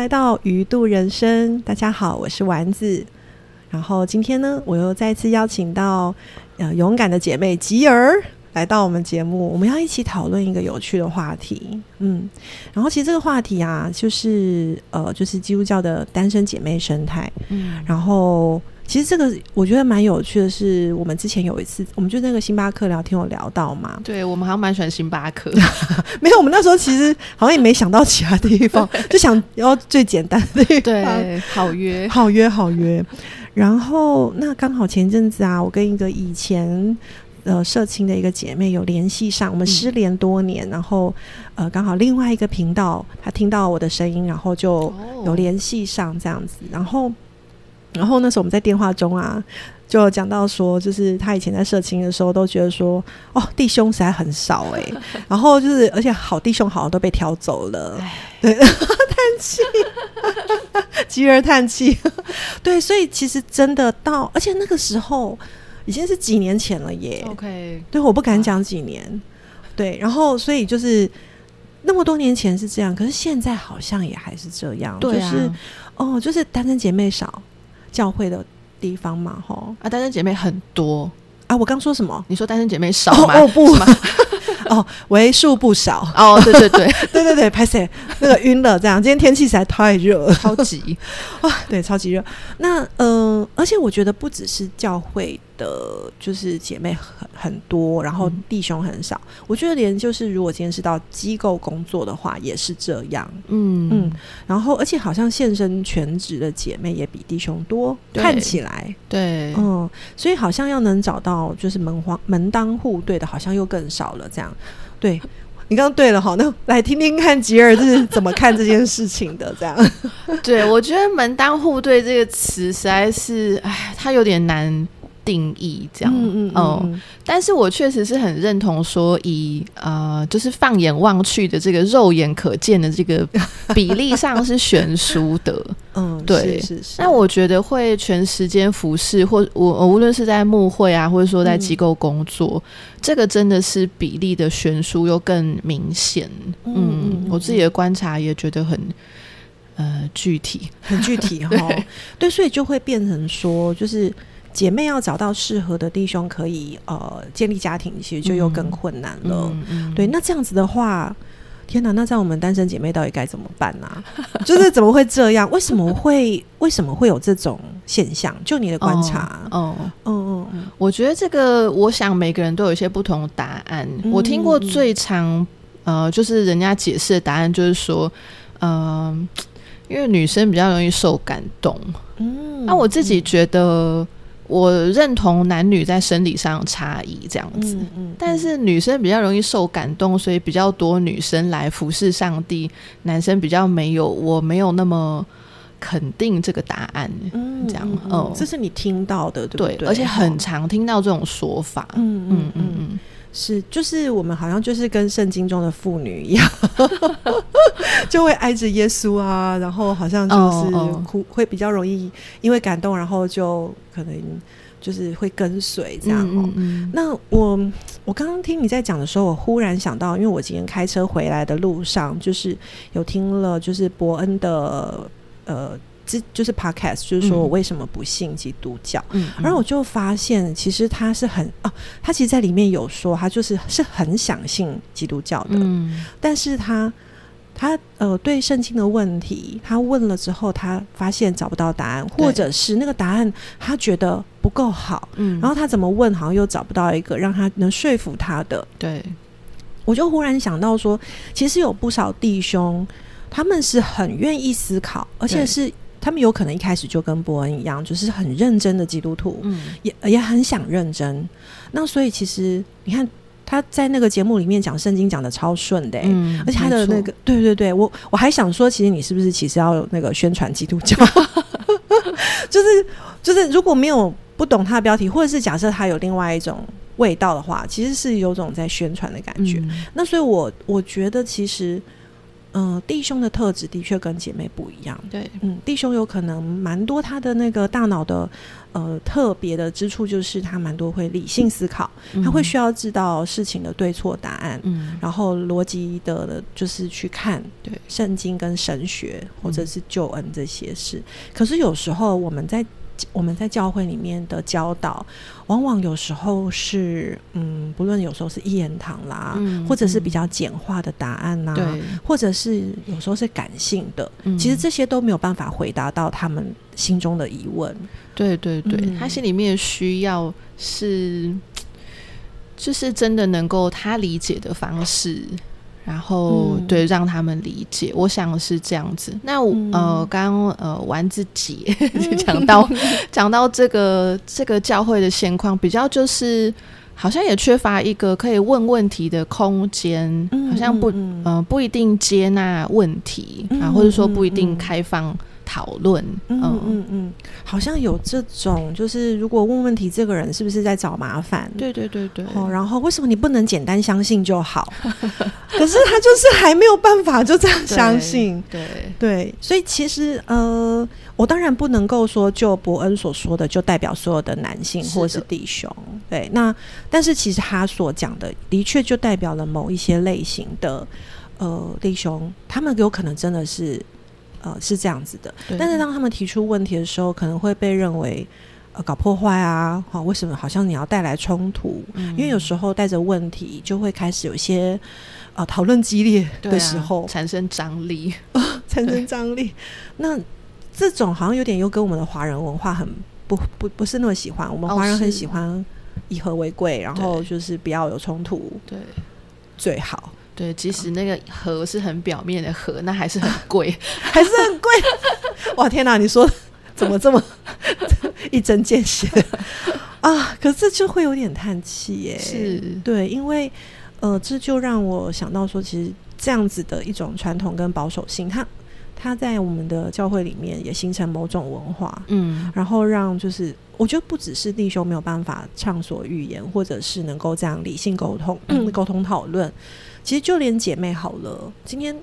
来到鱼度人生。大家好，我是丸子。然后今天呢，我又再次邀请到呃勇敢的姐妹吉儿来到我们节目，我们要一起讨论一个有趣的话题。嗯，然后其实这个话题啊，就是呃，就是基督教的单身姐妹生态。嗯，然后。其实这个我觉得蛮有趣的，是我们之前有一次，我们就那个星巴克聊天有聊到嘛。对，我们好像蛮喜欢星巴克。没有，我们那时候其实好像也没想到其他地方，就想要最简单的地方。对，好约，好约，好约。然后那刚好前阵子啊，我跟一个以前呃社青的一个姐妹有联系上，我们失联多年，然后呃刚好另外一个频道她听到我的声音，然后就有联系上这样子，然后。然后那时候我们在电话中啊，就讲到说，就是他以前在社青的时候都觉得说，哦，弟兄实在很少哎，然后就是而且好弟兄好像都被挑走了，对，叹气，吉儿叹气，对，所以其实真的到，而且那个时候已经是几年前了耶，OK，对，我不敢讲几年，对，然后所以就是那么多年前是这样，可是现在好像也还是这样，就是哦，就是单身姐妹少。教会的地方嘛，吼啊，单身姐妹很多啊。我刚说什么？你说单身姐妹少吗？哦不，哦为数不少。哦，对对对 对对对，拍谁那个晕了，这样。今天天气实在太热，超级啊，对，超级热。那嗯，而且我觉得不只是教会。的就是姐妹很很多，然后弟兄很少。我觉得连就是如果今天是到机构工作的话，也是这样。嗯嗯，然后而且好像现身全职的姐妹也比弟兄多，看起来对，嗯，所以好像要能找到就是门当门当户对的，好像又更少了。这样，对你刚刚对了哈，那来听听看吉尔是怎么看这件事情的。这样，对我觉得门当户对这个词实在是，哎，它有点难。定义这样，嗯嗯，但是我确实是很认同说，以呃，就是放眼望去的这个肉眼可见的这个比例上是悬殊的，嗯，对，是是。那我觉得会全时间服侍，或我无论是在幕会啊，或者说在机构工作，这个真的是比例的悬殊又更明显。嗯，我自己的观察也觉得很呃具体，很具体 哈。对，所以就会变成说，就是。姐妹要找到适合的弟兄，可以呃建立家庭，其实就又更困难了。对，那这样子的话，天哪，那在我们单身姐妹到底该怎么办呢？就是怎么会这样？为什么会为什么会有这种现象？就你的观察，哦，嗯嗯，我觉得这个，我想每个人都有一些不同的答案。我听过最常呃，就是人家解释的答案，就是说，嗯，因为女生比较容易受感动。嗯，那我自己觉得。我认同男女在生理上差异这样子，但是女生比较容易受感动，所以比较多女生来服侍上帝，男生比较没有，我没有那么肯定这个答案，这样，嗯，这是你听到的，对对？而且很常听到这种说法，嗯嗯嗯。嗯。是，就是我们好像就是跟圣经中的妇女一样，就会挨着耶稣啊，然后好像就是哭，会比较容易因为感动，然后就可能就是会跟随这样哦。那我我刚刚听你在讲的时候，我忽然想到，因为我今天开车回来的路上，就是有听了就是伯恩的呃。就是 podcast，就是说我为什么不信基督教？嗯，然后我就发现，其实他是很哦，他其实在里面有说，他就是是很想信基督教的，嗯，但是他他呃对圣经的问题，他问了之后，他发现找不到答案，或者是那个答案他觉得不够好，嗯，然后他怎么问，好像又找不到一个让他能说服他的，对，我就忽然想到说，其实有不少弟兄，他们是很愿意思考，而且是。他们有可能一开始就跟伯恩一样，就是很认真的基督徒，嗯，也也很想认真。那所以其实你看他在那个节目里面讲圣经讲的超顺的，嗯，而且他的那个，对对对，我我还想说，其实你是不是其实要那个宣传基督教？就 是就是，如果没有不懂他的标题，或者是假设他有另外一种味道的话，其实是有种在宣传的感觉。那所以，我我觉得其实。嗯，弟兄的特质的确跟姐妹不一样。对，嗯，弟兄有可能蛮多他的那个大脑的呃特别的之处，就是他蛮多会理性思考，他会需要知道事情的对错答案，嗯，然后逻辑的，就是去看对。圣经跟神学或者是救恩这些事。可是有时候我们在我们在教会里面的教导，往往有时候是，嗯，不论有时候是一言堂啦，或者是比较简化的答案呐，或者是有时候是感性的，其实这些都没有办法回答到他们心中的疑问。对对对，他心里面需要是，就是真的能够他理解的方式。然后对，让他们理解，我想是这样子。那呃，刚呃丸子姐 讲到讲到这个这个教会的现况，比较就是好像也缺乏一个可以问问题的空间，好像不呃不一定接纳问题啊，或者说不一定开放。讨论，嗯嗯嗯，好像有这种，就是如果问问题，这个人是不是在找麻烦？对对对对。哦，然后为什么你不能简单相信就好？可是他就是还没有办法就这样相信。对对，所以其实呃，我当然不能够说就伯恩所说的就代表所有的男性或是弟兄。对，那但是其实他所讲的的确就代表了某一些类型的呃弟兄，他们有可能真的是。呃，是这样子的，但是当他们提出问题的时候，可能会被认为呃搞破坏啊，好，为什么好像你要带来冲突？因为有时候带着问题，就会开始有些呃讨论激烈的时候，产生张力，产生张力。那这种好像有点又跟我们的华人文化很不不不是那么喜欢。我们华人很喜欢以和为贵，然后就是不要有冲突，对，最好。对，即使那个盒是很表面的盒，那还是很贵，还是很贵。哇，天哪！你说怎么这么一针见血啊？可是就会有点叹气耶。是，对，因为呃，这就让我想到说，其实这样子的一种传统跟保守性，它它在我们的教会里面也形成某种文化，嗯，然后让就是我觉得不只是弟兄没有办法畅所欲言，或者是能够这样理性沟通、沟通讨论。其实就连姐妹好了，今天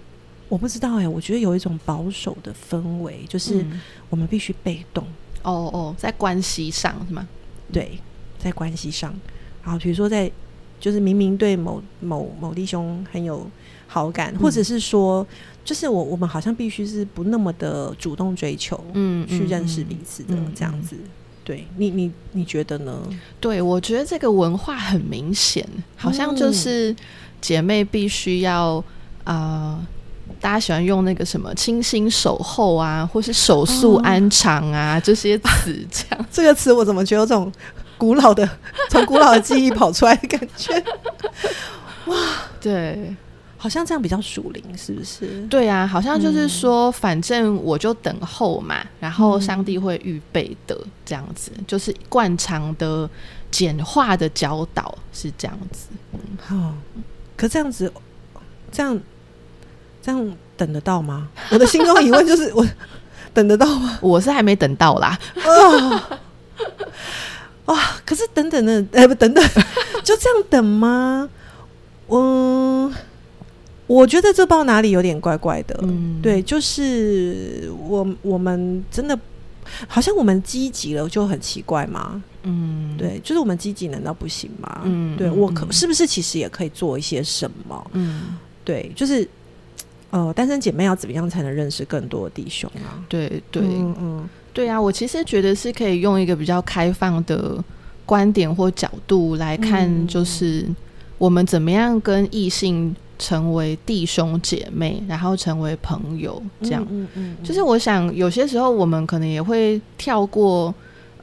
我不知道哎，我觉得有一种保守的氛围，就是我们必须被动。哦哦，在关系上是吗？对，在关系上，然后比如说在，就是明明对某某某弟兄很有好感，或者是说，就是我我们好像必须是不那么的主动追求，嗯，去认识彼此的这样子。对你，你你觉得呢？对我觉得这个文化很明显，好像就是。姐妹必须要啊，大家喜欢用那个什么“清新守候”啊，或是“手速安长”啊这些词，这样 这个词我怎么觉得有种古老的、从古老的记忆跑出来的感觉？哇，对，好像这样比较属灵，是不是？对啊，好像就是说，反正我就等候嘛，然后上帝会预备的，这样子，就是惯常的简化的教导是这样子。好。可这样子，这样这样等得到吗？我的心中疑问就是：我等得到吗？我是还没等到啦。啊！可是等等的，哎，不等等，就这样等吗？嗯，我觉得这包哪里有点怪怪的。嗯，对，就是我我们真的好像我们积极了就很奇怪吗？嗯，对，就是我们积极难道不行吗？嗯，对我可是不是其实也可以做一些什么？嗯，对，就是呃，单身姐妹要怎么样才能认识更多弟兄啊？对对，嗯嗯，对啊，我其实觉得是可以用一个比较开放的观点或角度来看，就是我们怎么样跟异性成为弟兄姐妹，然后成为朋友，这样。嗯嗯，就是我想有些时候我们可能也会跳过。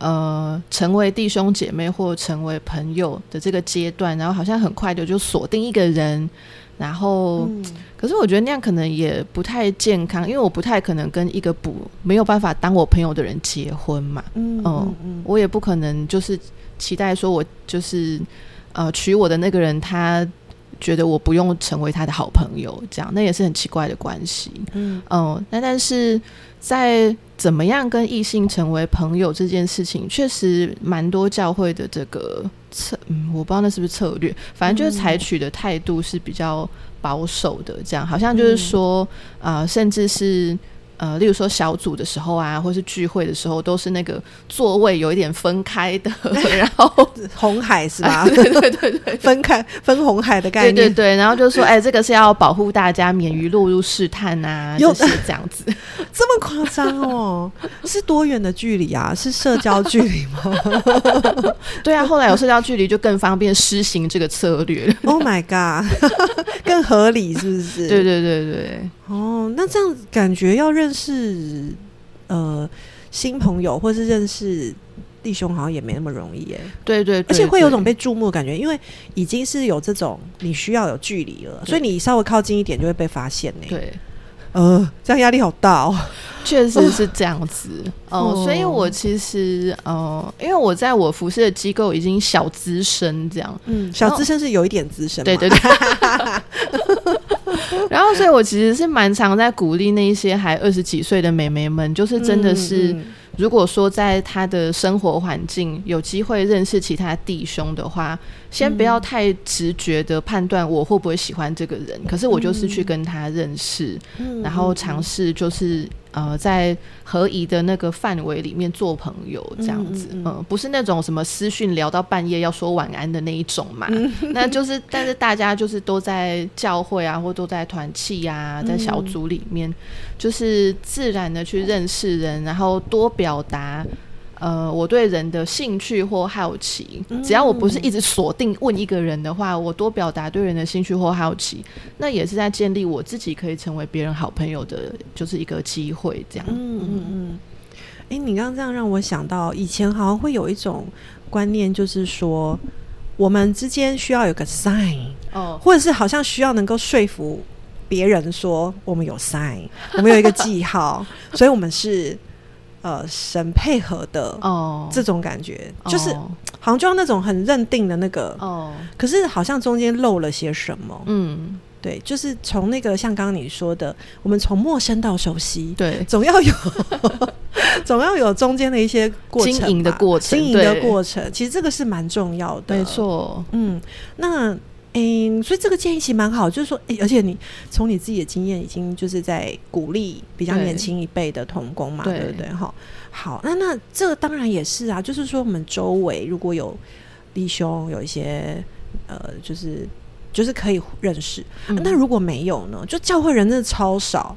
呃，成为弟兄姐妹或成为朋友的这个阶段，然后好像很快的就锁定一个人，然后，可是我觉得那样可能也不太健康，因为我不太可能跟一个不没有办法当我朋友的人结婚嘛，嗯嗯，我也不可能就是期待说我就是呃娶我的那个人他觉得我不用成为他的好朋友，这样那也是很奇怪的关系。嗯。嗯，那但是在怎么样跟异性成为朋友这件事情，确实蛮多教会的这个策，嗯，我不知道那是不是策略，反正就是采取的态度是比较保守的，这样好像就是说，呃，甚至是。呃，例如说小组的时候啊，或是聚会的时候，都是那个座位有一点分开的，然后 红海是吧？对对对对，分开分红海的概念，对对对。然后就说，哎，这个是要保护大家免于落入试探啊，就是这样子，这么夸张哦？是多远的距离啊？是社交距离吗？对啊，后来有社交距离就更方便施行这个策略。Oh my god，更合理是不是？对对对对。哦，那这样感觉要认识呃新朋友，或是认识弟兄，好像也没那么容易耶。对对，而且会有种被注目的感觉，因为已经是有这种你需要有距离了，所以你稍微靠近一点就会被发现呢。对，呃，这样压力好大哦。确实是这样子 哦，所以我其实呃，因为我在我服侍的机构已经小资深这样，嗯，小资深是有一点资深，对对对。然后，所以我其实是蛮常在鼓励那一些还二十几岁的美眉们，就是真的是，如果说在他的生活环境有机会认识其他弟兄的话，先不要太直觉的判断我会不会喜欢这个人，可是我就是去跟他认识，然后尝试就是。呃，在合宜的那个范围里面做朋友这样子，嗯，不是那种什么私讯聊到半夜要说晚安的那一种嘛，那就是，但是大家就是都在教会啊，或都在团契啊，在小组里面，就是自然的去认识人，然后多表达。呃，我对人的兴趣或好奇，只要我不是一直锁定问一个人的话，我多表达对人的兴趣或好奇，那也是在建立我自己可以成为别人好朋友的，就是一个机会。这样，嗯嗯嗯。哎，你刚刚这样让我想到，以前好像会有一种观念，就是说我们之间需要有个 sign，哦，或者是好像需要能够说服别人说我们有 sign，我们有一个记号，所以我们是。呃，神配合的哦，这种感觉就是好像就像那种很认定的那个哦，可是好像中间漏了些什么，嗯，对，就是从那个像刚刚你说的，我们从陌生到熟悉，对，总要有 总要有中间的一些过程经营的过程，经营的过程，其实这个是蛮重要的，没错，嗯，那。嗯，所以这个建议其实蛮好，就是说，而且你从你自己的经验，已经就是在鼓励比较年轻一辈的童工嘛，对不对？哈，好，那那这个当然也是啊，就是说我们周围如果有弟兄有一些呃，就是就是可以认识，那如果没有呢，就教会人真的超少。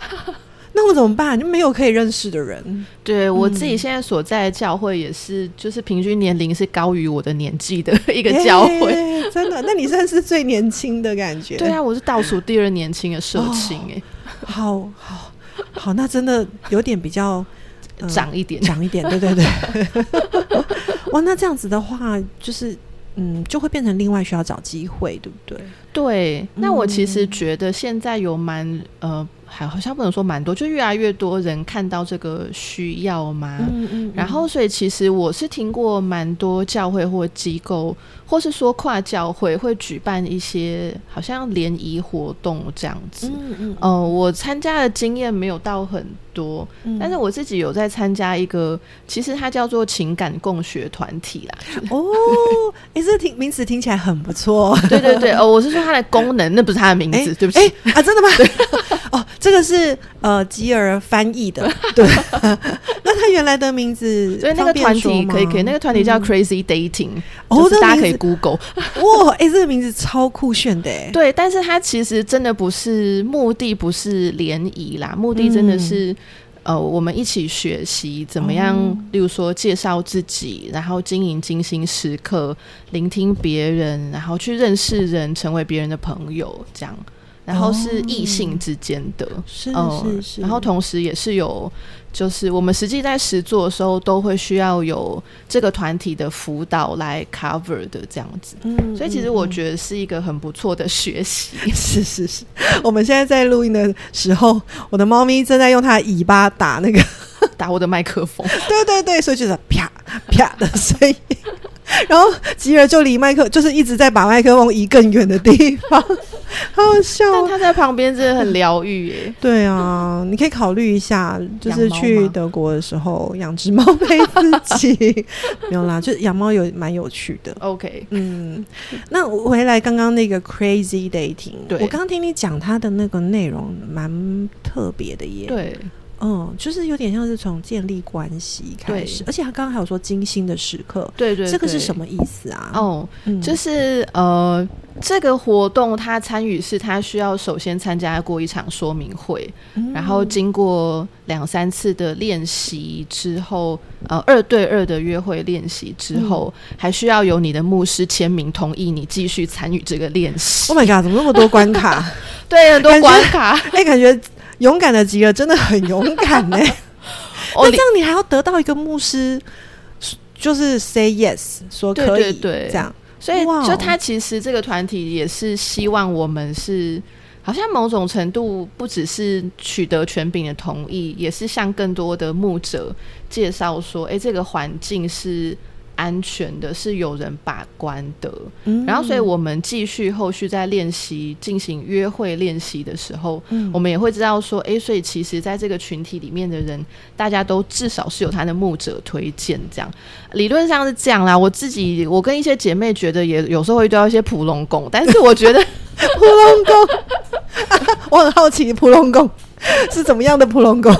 那我怎么办？就没有可以认识的人。对我自己现在所在的教会也是，就是平均年龄是高于我的年纪的一个教会。真的？那你算是最年轻的感觉？对啊，我是倒数第二年轻的社青。哎，好好好，那真的有点比较长一点，长一点。对对对。哇，那这样子的话，就是嗯，就会变成另外需要找机会，对不对？对。那我其实觉得现在有蛮呃。还好像不能说蛮多，就越来越多人看到这个需要嘛。嗯嗯。然后，所以其实我是听过蛮多教会或机构，或是说跨教会会举办一些好像联谊活动这样子。嗯嗯。呃，我参加的经验没有到很多，但是我自己有在参加一个，其实它叫做情感共学团体啦。哦，哎，这听名词听起来很不错。对对对，哦，我是说它的功能，那不是它的名字，对不起。哎啊，真的吗？哦。这个是呃吉尔翻译的，对。那他原来的名字，所以那个团体可以可以，那个团体叫 Crazy Dating，哦，大家可以 Google。哇，哎，这个名字超酷炫的，对。但是它其实真的不是目的，不是联谊啦，目的真的是呃，我们一起学习怎么样，例如说介绍自己，然后经营精心时刻，聆听别人，然后去认识人，成为别人的朋友，这样。然后是异性之间的，是是是，然后同时也是有，就是我们实际在实做的时候，都会需要有这个团体的辅导来 cover 的这样子，嗯，所以其实我觉得是一个很不错的学习，是是是。我们现在在录音的时候，我的猫咪正在用它的尾巴打那个 打我的麦克风，对对对，所以就是啪啪的声音。然后吉尔就离麦克，就是一直在把麦克风移更远的地方，好好笑。但他在旁边真的很疗愈耶。对啊，你可以考虑一下，就是去德国的时候养只猫陪自己。没有啦，就养猫有蛮有趣的。OK，嗯，那回来刚刚那个 Crazy Dating，我刚刚听你讲他的那个内容蛮特别的耶。对。嗯，就是有点像是从建立关系开始，而且他刚刚还有说精心的时刻，对对，这个是什么意思啊？哦，就是呃，这个活动他参与是他需要首先参加过一场说明会，然后经过两三次的练习之后，呃，二对二的约会练习之后，还需要有你的牧师签名同意你继续参与这个练习。Oh my god，怎么那么多关卡？对，很多关卡，哎，感觉。勇敢的吉尔真的很勇敢呢。那这样你还要得到一个牧师，就是 say yes，说可以，对，这样。所以，就他其实这个团体也是希望我们是，好像某种程度不只是取得权柄的同意，也是向更多的牧者介绍说，哎，这个环境是。安全的是有人把关的，嗯然后所以我们继续后续在练习进行约会练习的时候，嗯我们也会知道说，哎，所以其实在这个群体里面的人，大家都至少是有他的牧者推荐，这样理论上是这样啦。我自己我跟一些姐妹觉得也有时候会遇到一些普龙宫，但是我觉得 普龙宫，我很好奇普龙宫是怎么样的普龙宫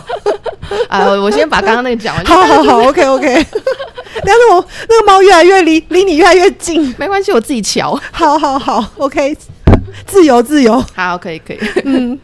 啊？我先把刚刚那个讲完，好好好，OK OK。但是我那个猫越来越离离你越来越近，没关系，我自己瞧。好好好，OK，自由自由，好，可以可以。嗯，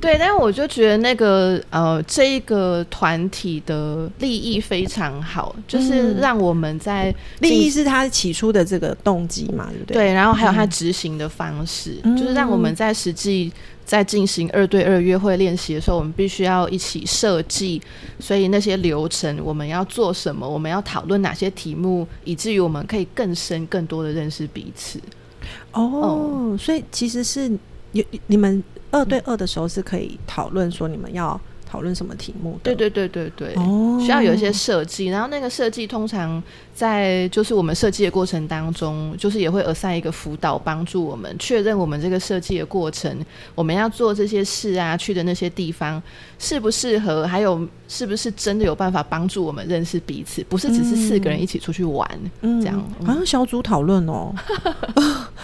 对，但是我就觉得那个呃，这一个团体的利益非常好，就是让我们在利益是他起初的这个动机嘛，对不对？对，然后还有他执行的方式，就是让我们在实际。在进行二对二约会练习的时候，我们必须要一起设计，所以那些流程我们要做什么，我们要讨论哪些题目，以至于我们可以更深、更多的认识彼此。哦，所以其实是你你们二对二的时候是可以讨论说你们要。讨论什么题目？对对对对对，需要有一些设计，然后那个设计通常在就是我们设计的过程当中，就是也会额上一个辅导，帮助我们确认我们这个设计的过程，我们要做这些事啊，去的那些地方适不适合，还有是不是真的有办法帮助我们认识彼此，不是只是四个人一起出去玩嗯。这样，好像小组讨论哦，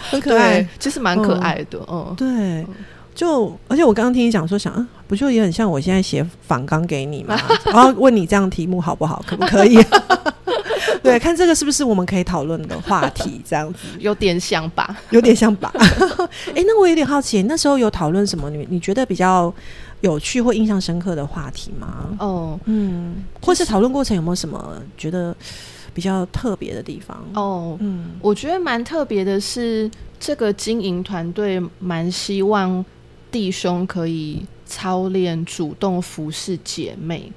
很可爱，其实蛮可爱的，嗯，对。就而且我刚刚听你讲说，想啊不就也很像我现在写反纲给你嘛，然后问你这样题目好不好，可不可以？对，看这个是不是我们可以讨论的话题，这样子有点像吧，有点像吧。哎，那我有点好奇，那时候有讨论什么？你你觉得比较有趣或印象深刻的话题吗？哦，嗯，或是讨论过程有没有什么觉得比较特别的地方？哦，嗯，我觉得蛮特别的是，这个经营团队蛮希望。弟兄可以操练主动服侍姐妹，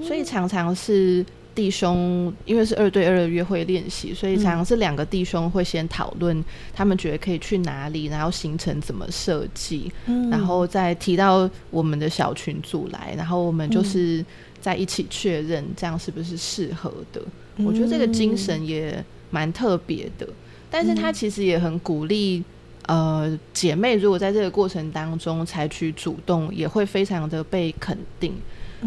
所以常常是弟兄，因为是二对二的约会练习，所以常常是两个弟兄会先讨论他们觉得可以去哪里，然后行程怎么设计，然后再提到我们的小群组来，然后我们就是在一起确认这样是不是适合的。我觉得这个精神也蛮特别的，但是他其实也很鼓励。呃，姐妹如果在这个过程当中采取主动，也会非常的被肯定。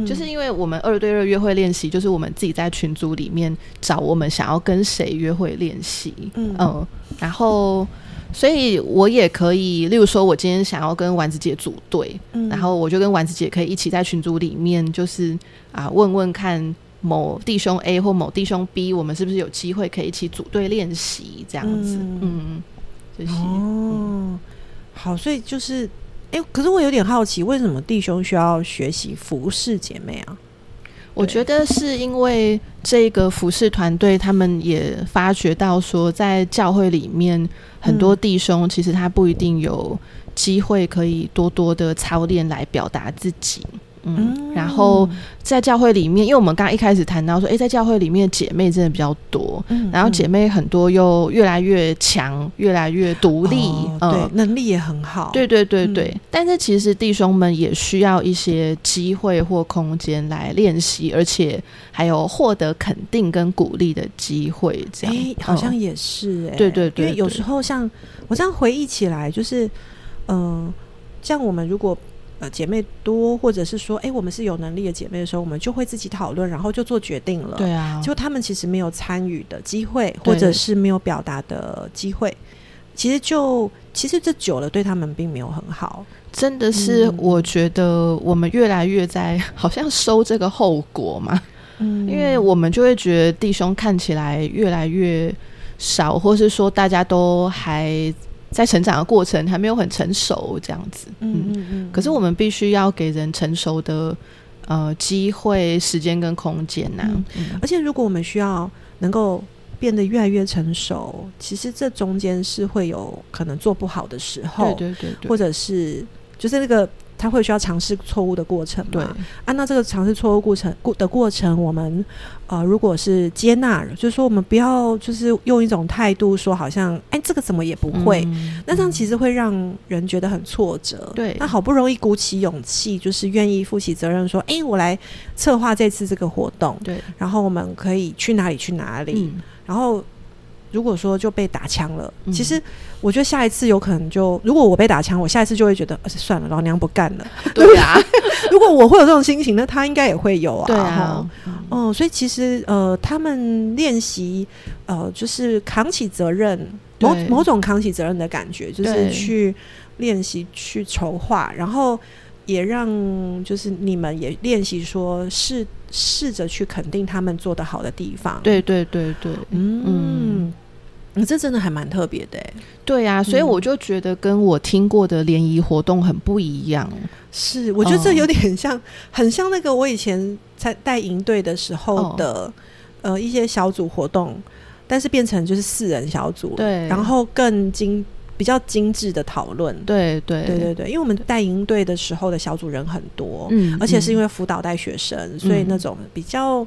就是因为我们二对二约会练习，就是我们自己在群组里面找我们想要跟谁约会练习。嗯，然后，所以我也可以，例如说，我今天想要跟丸子姐组队，然后我就跟丸子姐可以一起在群组里面，就是啊，问问看某弟兄 A 或某弟兄 B，我们是不是有机会可以一起组队练习这样子？嗯。哦，好，所以就是，哎，可是我有点好奇，为什么弟兄需要学习服侍姐妹啊？我觉得是因为这个服侍团队，他们也发觉到说，在教会里面，很多弟兄其实他不一定有机会可以多多的操练来表达自己。嗯，然后在教会里面，因为我们刚刚一开始谈到说，哎，在教会里面姐妹真的比较多，嗯然后姐妹很多又越来越强，越来越独立，对，能力也很好，对对对对。但是其实弟兄们也需要一些机会或空间来练习，而且还有获得肯定跟鼓励的机会，这样。好像也是，哎，对对对，因为有时候像我这样回忆起来，就是嗯，像我们如果。姐妹多，或者是说，哎，我们是有能力的姐妹的时候，我们就会自己讨论，然后就做决定了。对啊，就他们其实没有参与的机会，或者是没有表达的机会，其实就其实这久了对他们并没有很好。真的是，我觉得我们越来越在好像收这个后果嘛。嗯，因为我们就会觉得弟兄看起来越来越少，或是说大家都还。在成长的过程还没有很成熟，这样子，嗯嗯嗯。可是我们必须要给人成熟的呃机会、时间跟空间呐。而且如果我们需要能够变得越来越成熟，其实这中间是会有可能做不好的时候，对对对，或者是就是那个。他会需要尝试错误的过程对，按照这个尝试错误过程过的过程，我们呃，如果是接纳，就是说我们不要就是用一种态度说，好像哎，这个怎么也不会，那这样其实会让人觉得很挫折。对，那好不容易鼓起勇气，就是愿意负起责任，说，哎，我来策划这次这个活动，对，然后我们可以去哪里去哪里，然后。如果说就被打枪了，其实我觉得下一次有可能就，如果我被打枪，我下一次就会觉得，算了，老娘不干了。对啊，如果我会有这种心情，那他应该也会有啊。对啊，哦，所以其实呃，他们练习呃，就是扛起责任，某某种扛起责任的感觉，就是去练习去筹划，然后也让就是你们也练习说试试着去肯定他们做的好的地方。对对对对，嗯。你这真的还蛮特别的，对呀，所以我就觉得跟我听过的联谊活动很不一样。是，我觉得这有点像，很像那个我以前在带营队的时候的呃一些小组活动，但是变成就是四人小组，对，然后更精比较精致的讨论，对对。对对对，因为我们带营队的时候的小组人很多，嗯，而且是因为辅导带学生，所以那种比较。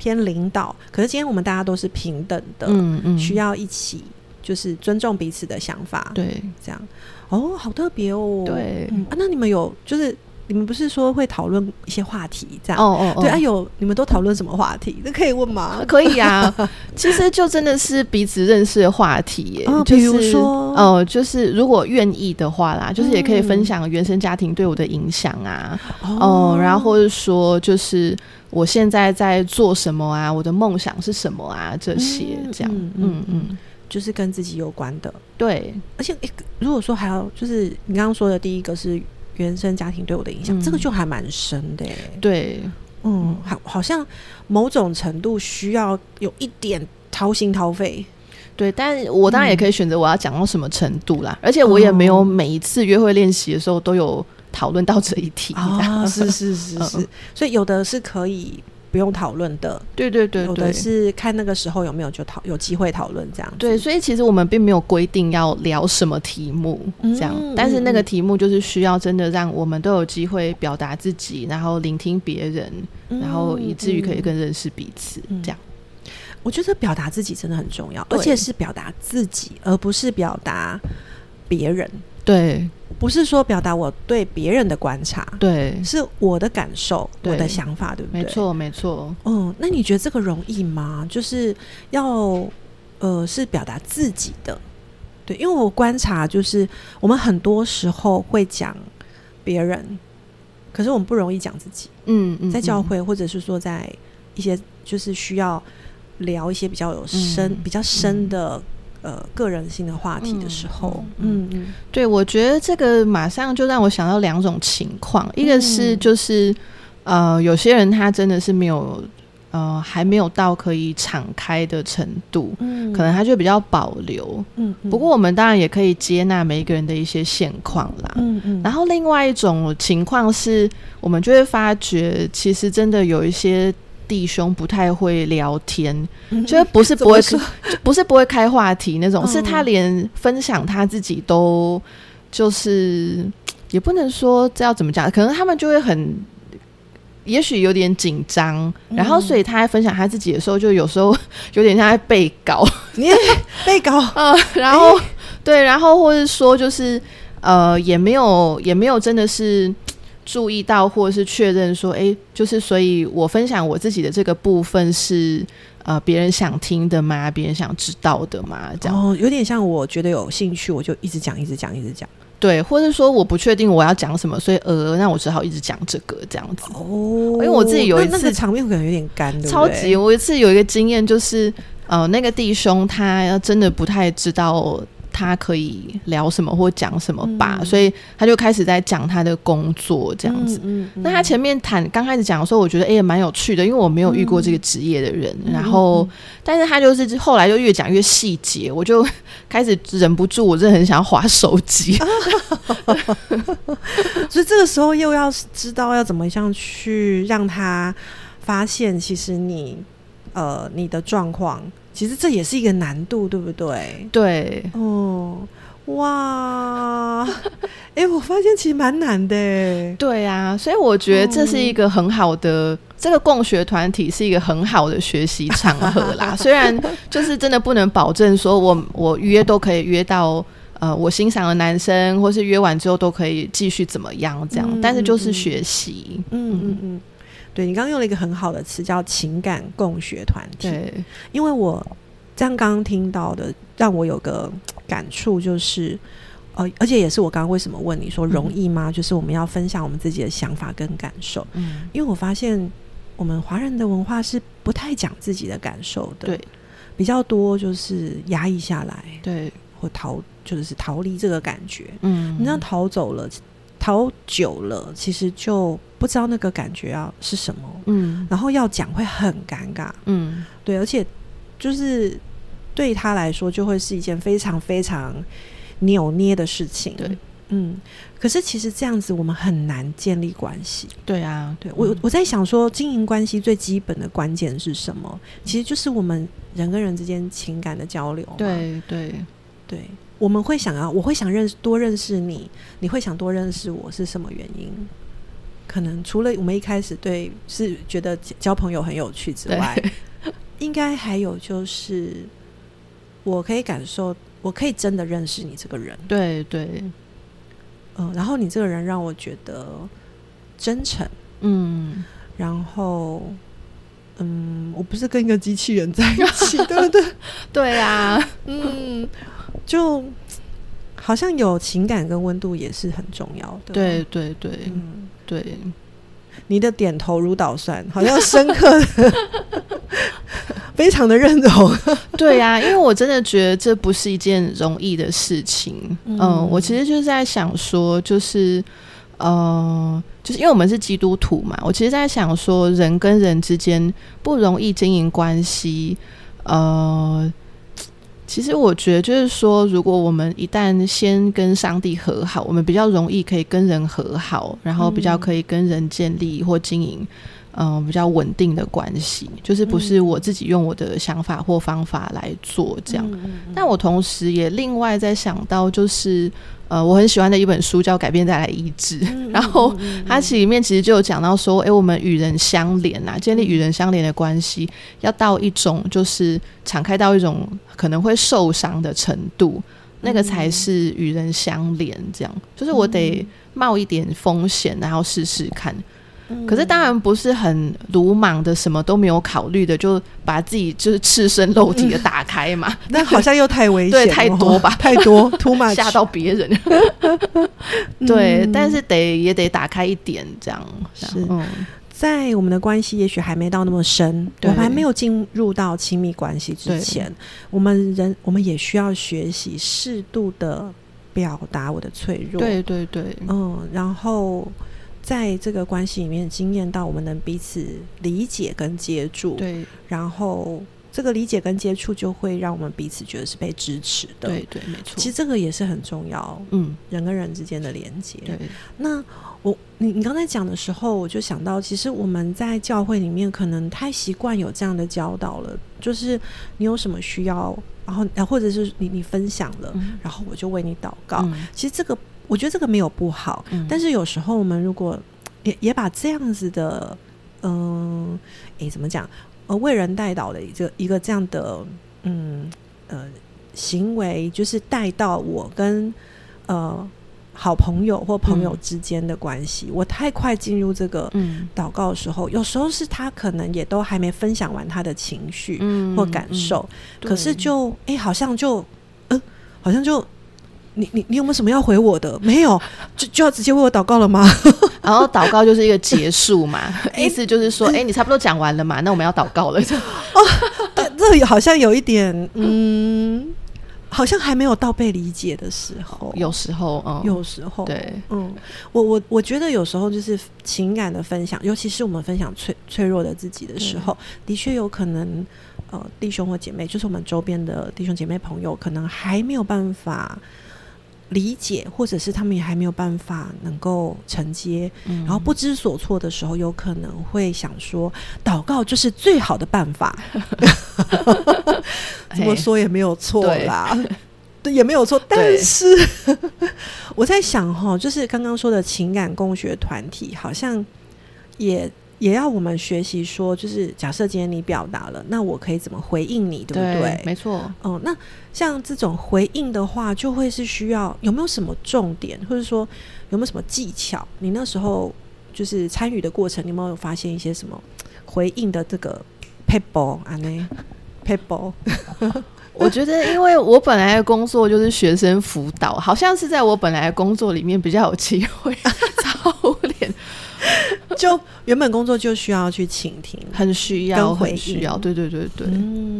偏领导，可是今天我们大家都是平等的，嗯嗯，需要一起就是尊重彼此的想法，对，这样。哦，好特别哦，对。啊，那你们有就是你们不是说会讨论一些话题这样，哦哦，对啊，有你们都讨论什么话题？这可以问吗？可以啊，其实就真的是彼此认识的话题，耶。比如说哦，就是如果愿意的话啦，就是也可以分享原生家庭对我的影响啊，哦，然后或者说就是。我现在在做什么啊？我的梦想是什么啊？这些这样，嗯嗯，就是跟自己有关的。对，而且如果说还要就是你刚刚说的第一个是原生家庭对我的影响，这个就还蛮深的。对，嗯，好，好像某种程度需要有一点掏心掏肺。对，但我当然也可以选择我要讲到什么程度啦。而且我也没有每一次约会练习的时候都有。讨论到这一题啊，是是是 是，所以有的是可以不用讨论的，对对对，有的是看那个时候有没有就讨有机会讨论这样。对，所以其实我们并没有规定要聊什么题目这样，但是那个题目就是需要真的让我们都有机会表达自己，然后聆听别人，然后以至于可以更认识彼此这样。我觉得表达自己真的很重要，而且是表达自己，而不是表达别人。对。不是说表达我对别人的观察，对，是我的感受，我的想法，对不对？没错，没错。嗯，那你觉得这个容易吗？就是要呃，是表达自己的，对，因为我观察，就是我们很多时候会讲别人，可是我们不容易讲自己。嗯嗯，在教会或者是说在一些就是需要聊一些比较有深、比较深的。呃，个人性的话题的时候，嗯嗯，对，我觉得这个马上就让我想到两种情况，一个是就是呃，有些人他真的是没有呃，还没有到可以敞开的程度，嗯，可能他就比较保留，嗯，不过我们当然也可以接纳每一个人的一些现况啦，嗯嗯，然后另外一种情况是我们就会发觉，其实真的有一些。弟兄不太会聊天，就是不是不会，不是不会开话题那种，是他连分享他自己都就是也不能说这要怎么讲，可能他们就会很也许有点紧张，然后所以他在分享他自己的时候，就有时候 有点像在背稿，你背稿，呃，然后对，然后或者说就是呃，也没有也没有真的是注意到或者是确认说，哎，就是所以我分享我自己的这个部分是呃别人想听的吗？别人想知道的吗？这样哦，有点像我觉得有兴趣，我就一直讲，一直讲，一直讲。对，或者说我不确定我要讲什么，所以呃，那我只好一直讲这个这样子。哦，因为我自己有一次场面可能有点干，超级。我一次有一个经验，就是呃，那个弟兄他真的不太知道。他可以聊什么或讲什么吧，所以他就开始在讲他的工作这样子。那他前面谈刚开始讲的时候，我觉得哎也蛮有趣的，因为我没有遇过这个职业的人。然后，但是他就是后来就越讲越细节，我就开始忍不住，我真的很想要划手机。所以这个时候又要知道要怎么样去让他发现，其实你呃你的状况。其实这也是一个难度，对不对？对，哦，哇，哎，我发现其实蛮难的。对啊，所以我觉得这是一个很好的，这个共学团体是一个很好的学习场合啦。虽然就是真的不能保证说我我约都可以约到呃我欣赏的男生，或是约完之后都可以继续怎么样这样，但是就是学习，嗯嗯嗯。对你刚刚用了一个很好的词，叫情感共学团体。对，因为我这样刚刚听到的，让我有个感触，就是呃，而且也是我刚刚为什么问你说容易吗？就是我们要分享我们自己的想法跟感受。嗯，因为我发现我们华人的文化是不太讲自己的感受的，对，比较多就是压抑下来，对，或逃，就是逃离这个感觉。嗯，你知道逃走了。逃久了，其实就不知道那个感觉要是什么，嗯，然后要讲会很尴尬，嗯，对，而且就是对他来说就会是一件非常非常扭捏的事情，对，嗯，可是其实这样子我们很难建立关系，对啊，对我我在想说经营关系最基本的关键是什么？其实就是我们人跟人之间情感的交流，对对。对。我们会想要，我会想认识多认识你，你会想多认识我是什么原因？可能除了我们一开始对是觉得交朋友很有趣之外，应该还有就是，我可以感受，我可以真的认识你这个人。对对，嗯，然后你这个人让我觉得真诚，嗯，然后，嗯，我不是跟一个机器人在一起，对不对？对啊，嗯。就好像有情感跟温度也是很重要的。对对对，嗯，对，你的点头如捣蒜，好像深刻的，非常的认同。对呀，因为我真的觉得这不是一件容易的事情。嗯，我其实就是在想说，就是呃，就是因为我们是基督徒嘛，我其实在想说，人跟人之间不容易经营关系，呃。其实我觉得，就是说，如果我们一旦先跟上帝和好，我们比较容易可以跟人和好，然后比较可以跟人建立或经营，嗯，比较稳定的关系。就是不是我自己用我的想法或方法来做这样。但我同时也另外在想到，就是。呃，我很喜欢的一本书叫《改变带来医治》，然后它里面其实就有讲到说，哎，我们与人相连啊，建立与人相连的关系，要到一种就是敞开到一种可能会受伤的程度，那个才是与人相连。这样，就是我得冒一点风险，然后试试看。可是当然不是很鲁莽的，什么都没有考虑的，就把自己就是赤身露体的打开嘛。那好像又太危险，对，太多吧，太多，突马吓到别人。对，但是得也得打开一点，这样是。在我们的关系也许还没到那么深，我们还没有进入到亲密关系之前，我们人我们也需要学习适度的表达我的脆弱。对对对，嗯，然后。在这个关系里面，经验到我们能彼此理解跟接住，对，然后这个理解跟接触就会让我们彼此觉得是被支持的，对对，没错。其实这个也是很重要，嗯，人跟人之间的连接。对，那我你你刚才讲的时候，我就想到，其实我们在教会里面可能太习惯有这样的教导了，就是你有什么需要，然后或者是你你分享了，然后我就为你祷告。其实这个。我觉得这个没有不好，但是有时候我们如果也也把这样子的嗯，诶，怎么讲？呃，为人带导的一个一个这样的，嗯呃行为，就是带到我跟呃。好朋友或朋友之间的关系，我太快进入这个祷告的时候，有时候是他可能也都还没分享完他的情绪或感受，可是就哎，好像就嗯，好像就你你你有没有什么要回我的？没有，就就要直接为我祷告了吗？然后祷告就是一个结束嘛，意思就是说，哎，你差不多讲完了嘛，那我们要祷告了。哦，这好像有一点嗯。好像还没有到被理解的时候，有时候，嗯，有时候，对，嗯，我我我觉得有时候就是情感的分享，尤其是我们分享脆脆弱的自己的时候，的确有可能，呃，弟兄或姐妹，就是我们周边的弟兄姐妹朋友，可能还没有办法。理解，或者是他们也还没有办法能够承接，然后不知所措的时候，有可能会想说，祷告就是最好的办法。怎么说也没有错啦，对，也没有错。但是我在想哈，就是刚刚说的情感共学团体，好像也。也要我们学习说，就是假设今天你表达了，那我可以怎么回应你，对不对？没错。哦，那像这种回应的话，就会是需要有没有什么重点，或者说有没有什么技巧？你那时候就是参与的过程，你有没有发现一些什么回应的这个 paper 啊？那 paper？我觉得，因为我本来的工作就是学生辅导，好像是在我本来的工作里面比较有机会。就原本工作就需要去倾听，很需要，很需要，对对对对。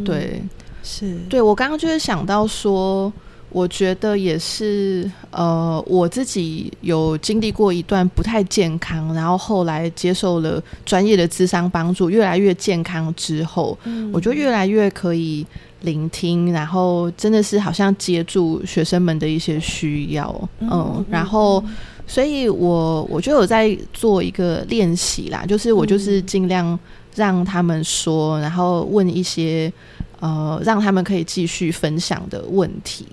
对，是。对我刚刚就是想到说，我觉得也是，呃，我自己有经历过一段不太健康，然后后来接受了专业的智商帮助，越来越健康之后，我就越来越可以聆听，然后真的是好像接住学生们的一些需要，嗯，然后。所以，我我就有在做一个练习啦，就是我就是尽量让他们说，然后问一些呃，让他们可以继续分享的问题。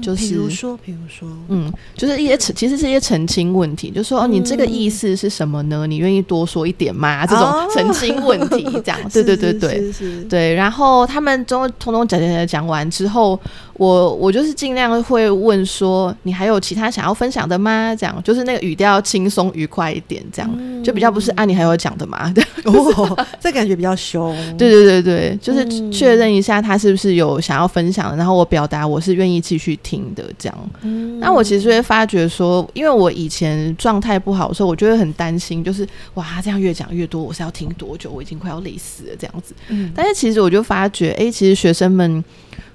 就是，比如说，比如说，嗯，就是一些澄，其实是一些澄清问题，就说哦，你这个意思是什么呢？你愿意多说一点吗？这种澄清问题，这样，对对对对对。然后他们都通通讲讲讲讲完之后，我我就是尽量会问说，你还有其他想要分享的吗？这样，就是那个语调轻松愉快一点，这样就比较不是啊，你还有讲的吗？哦，这感觉比较凶。对对对对，就是确认一下他是不是有想要分享，然后我表达我是愿意继续。听的这样，那我其实会发觉说，因为我以前状态不好的时候，我就会很担心，就是哇，这样越讲越多，我是要听多久？我已经快要累死了这样子。嗯，但是其实我就发觉，哎，其实学生们，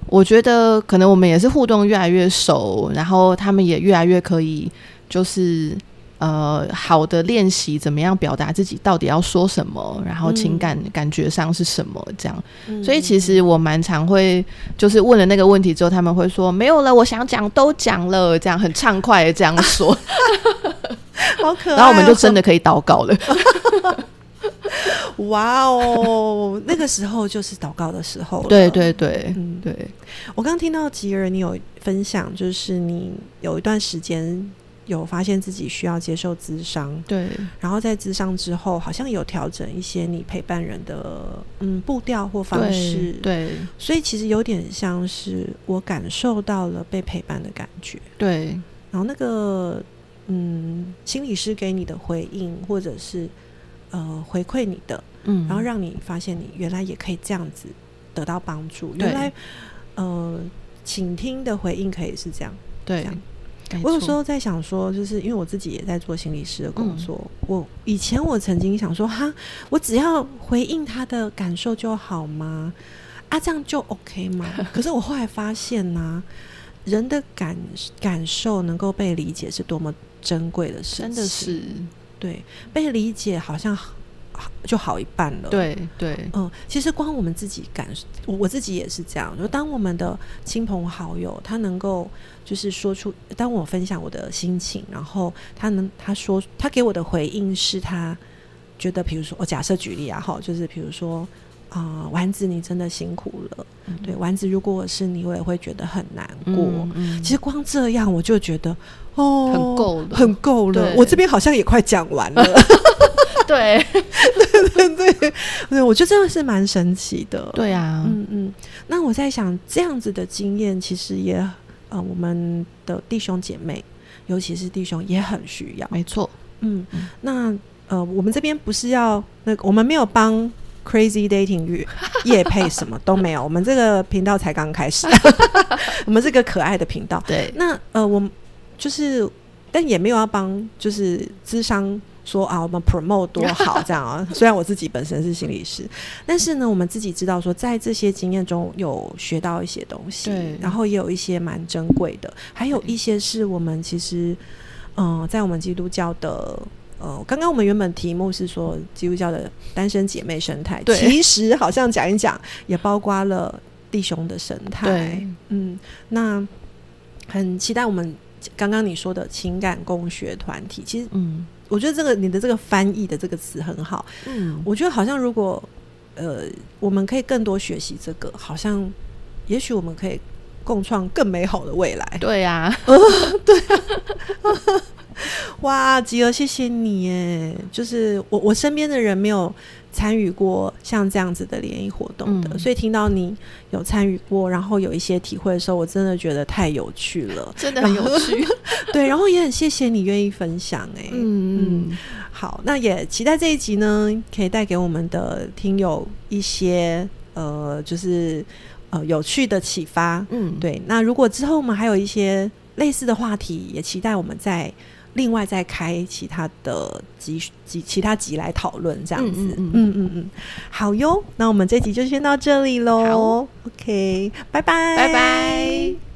我觉得可能我们也是互动越来越熟，然后他们也越来越可以，就是。呃，好的练习怎么样表达自己到底要说什么，然后情感感觉上是什么这样，所以其实我蛮常会就是问了那个问题之后，他们会说没有了，我想讲都讲了，这样很畅快的这样说，好可爱。然后我们就真的可以祷告了。哇哦，那个时候就是祷告的时候。对对对，嗯，对。我刚听到吉儿，你有分享，就是你有一段时间。有发现自己需要接受咨商，对，然后在咨商之后，好像有调整一些你陪伴人的嗯步调或方式，对，所以其实有点像是我感受到了被陪伴的感觉，对，然后那个嗯心理师给你的回应或者是呃回馈你的，嗯，然后让你发现你原来也可以这样子得到帮助，原来呃倾听的回应可以是这样，对。我有时候在想说，就是因为我自己也在做心理师的工作。我以前我曾经想说，哈，我只要回应他的感受就好吗？啊，这样就 OK 吗？可是我后来发现呢，人的感感受能够被理解是多么珍贵的事情。真的是，对，被理解好像。就好一半了。对对，嗯，其实光我们自己感，我自己也是这样。就当我们的亲朋好友他能够就是说出，当我分享我的心情，然后他能他说他给我的回应是他觉得，比如说我假设举例啊，哈，就是比如说啊，丸子你真的辛苦了。对，丸子如果我是你，我也会觉得很难过。其实光这样我就觉得哦，很够了，很够了。我这边好像也快讲完了。对 对对对，我觉得真的是蛮神奇的。对啊，嗯嗯。那我在想，这样子的经验其实也呃，我们的弟兄姐妹，尤其是弟兄也很需要。没错，嗯，那呃，我们这边不是要那个，我们没有帮。Crazy Dating 夜 配什么都没有，我们这个频道才刚开始，我们是个可爱的频道。对，那呃，我就是，但也没有要帮，就是智商说啊，我们 promote 多好 这样啊。虽然我自己本身是心理师，但是呢，我们自己知道说，在这些经验中有学到一些东西，然后也有一些蛮珍贵的，还有一些是我们其实，嗯，在我们基督教的。呃，刚刚我们原本题目是说基督教的单身姐妹生态，其实好像讲一讲也包括了弟兄的生态。嗯，那很期待我们刚刚你说的情感共学团体。其实，嗯，我觉得这个你的这个翻译的这个词很好。嗯，我觉得好像如果呃，我们可以更多学习这个，好像也许我们可以共创更美好的未来。对呀，对。哇，吉儿，谢谢你耶！就是我，我身边的人没有参与过像这样子的联谊活动的，所以听到你有参与过，然后有一些体会的时候，我真的觉得太有趣了，真的很有趣。对，然后也很谢谢你愿意分享，哎，嗯嗯，好，那也期待这一集呢，可以带给我们的听友一些呃，就是呃有趣的启发。嗯，对。那如果之后我们还有一些类似的话题，也期待我们在。另外再开其他的集集其他集来讨论这样子，嗯嗯嗯。嗯，好哟，那我们这集就先到这里喽，OK，拜拜，拜拜。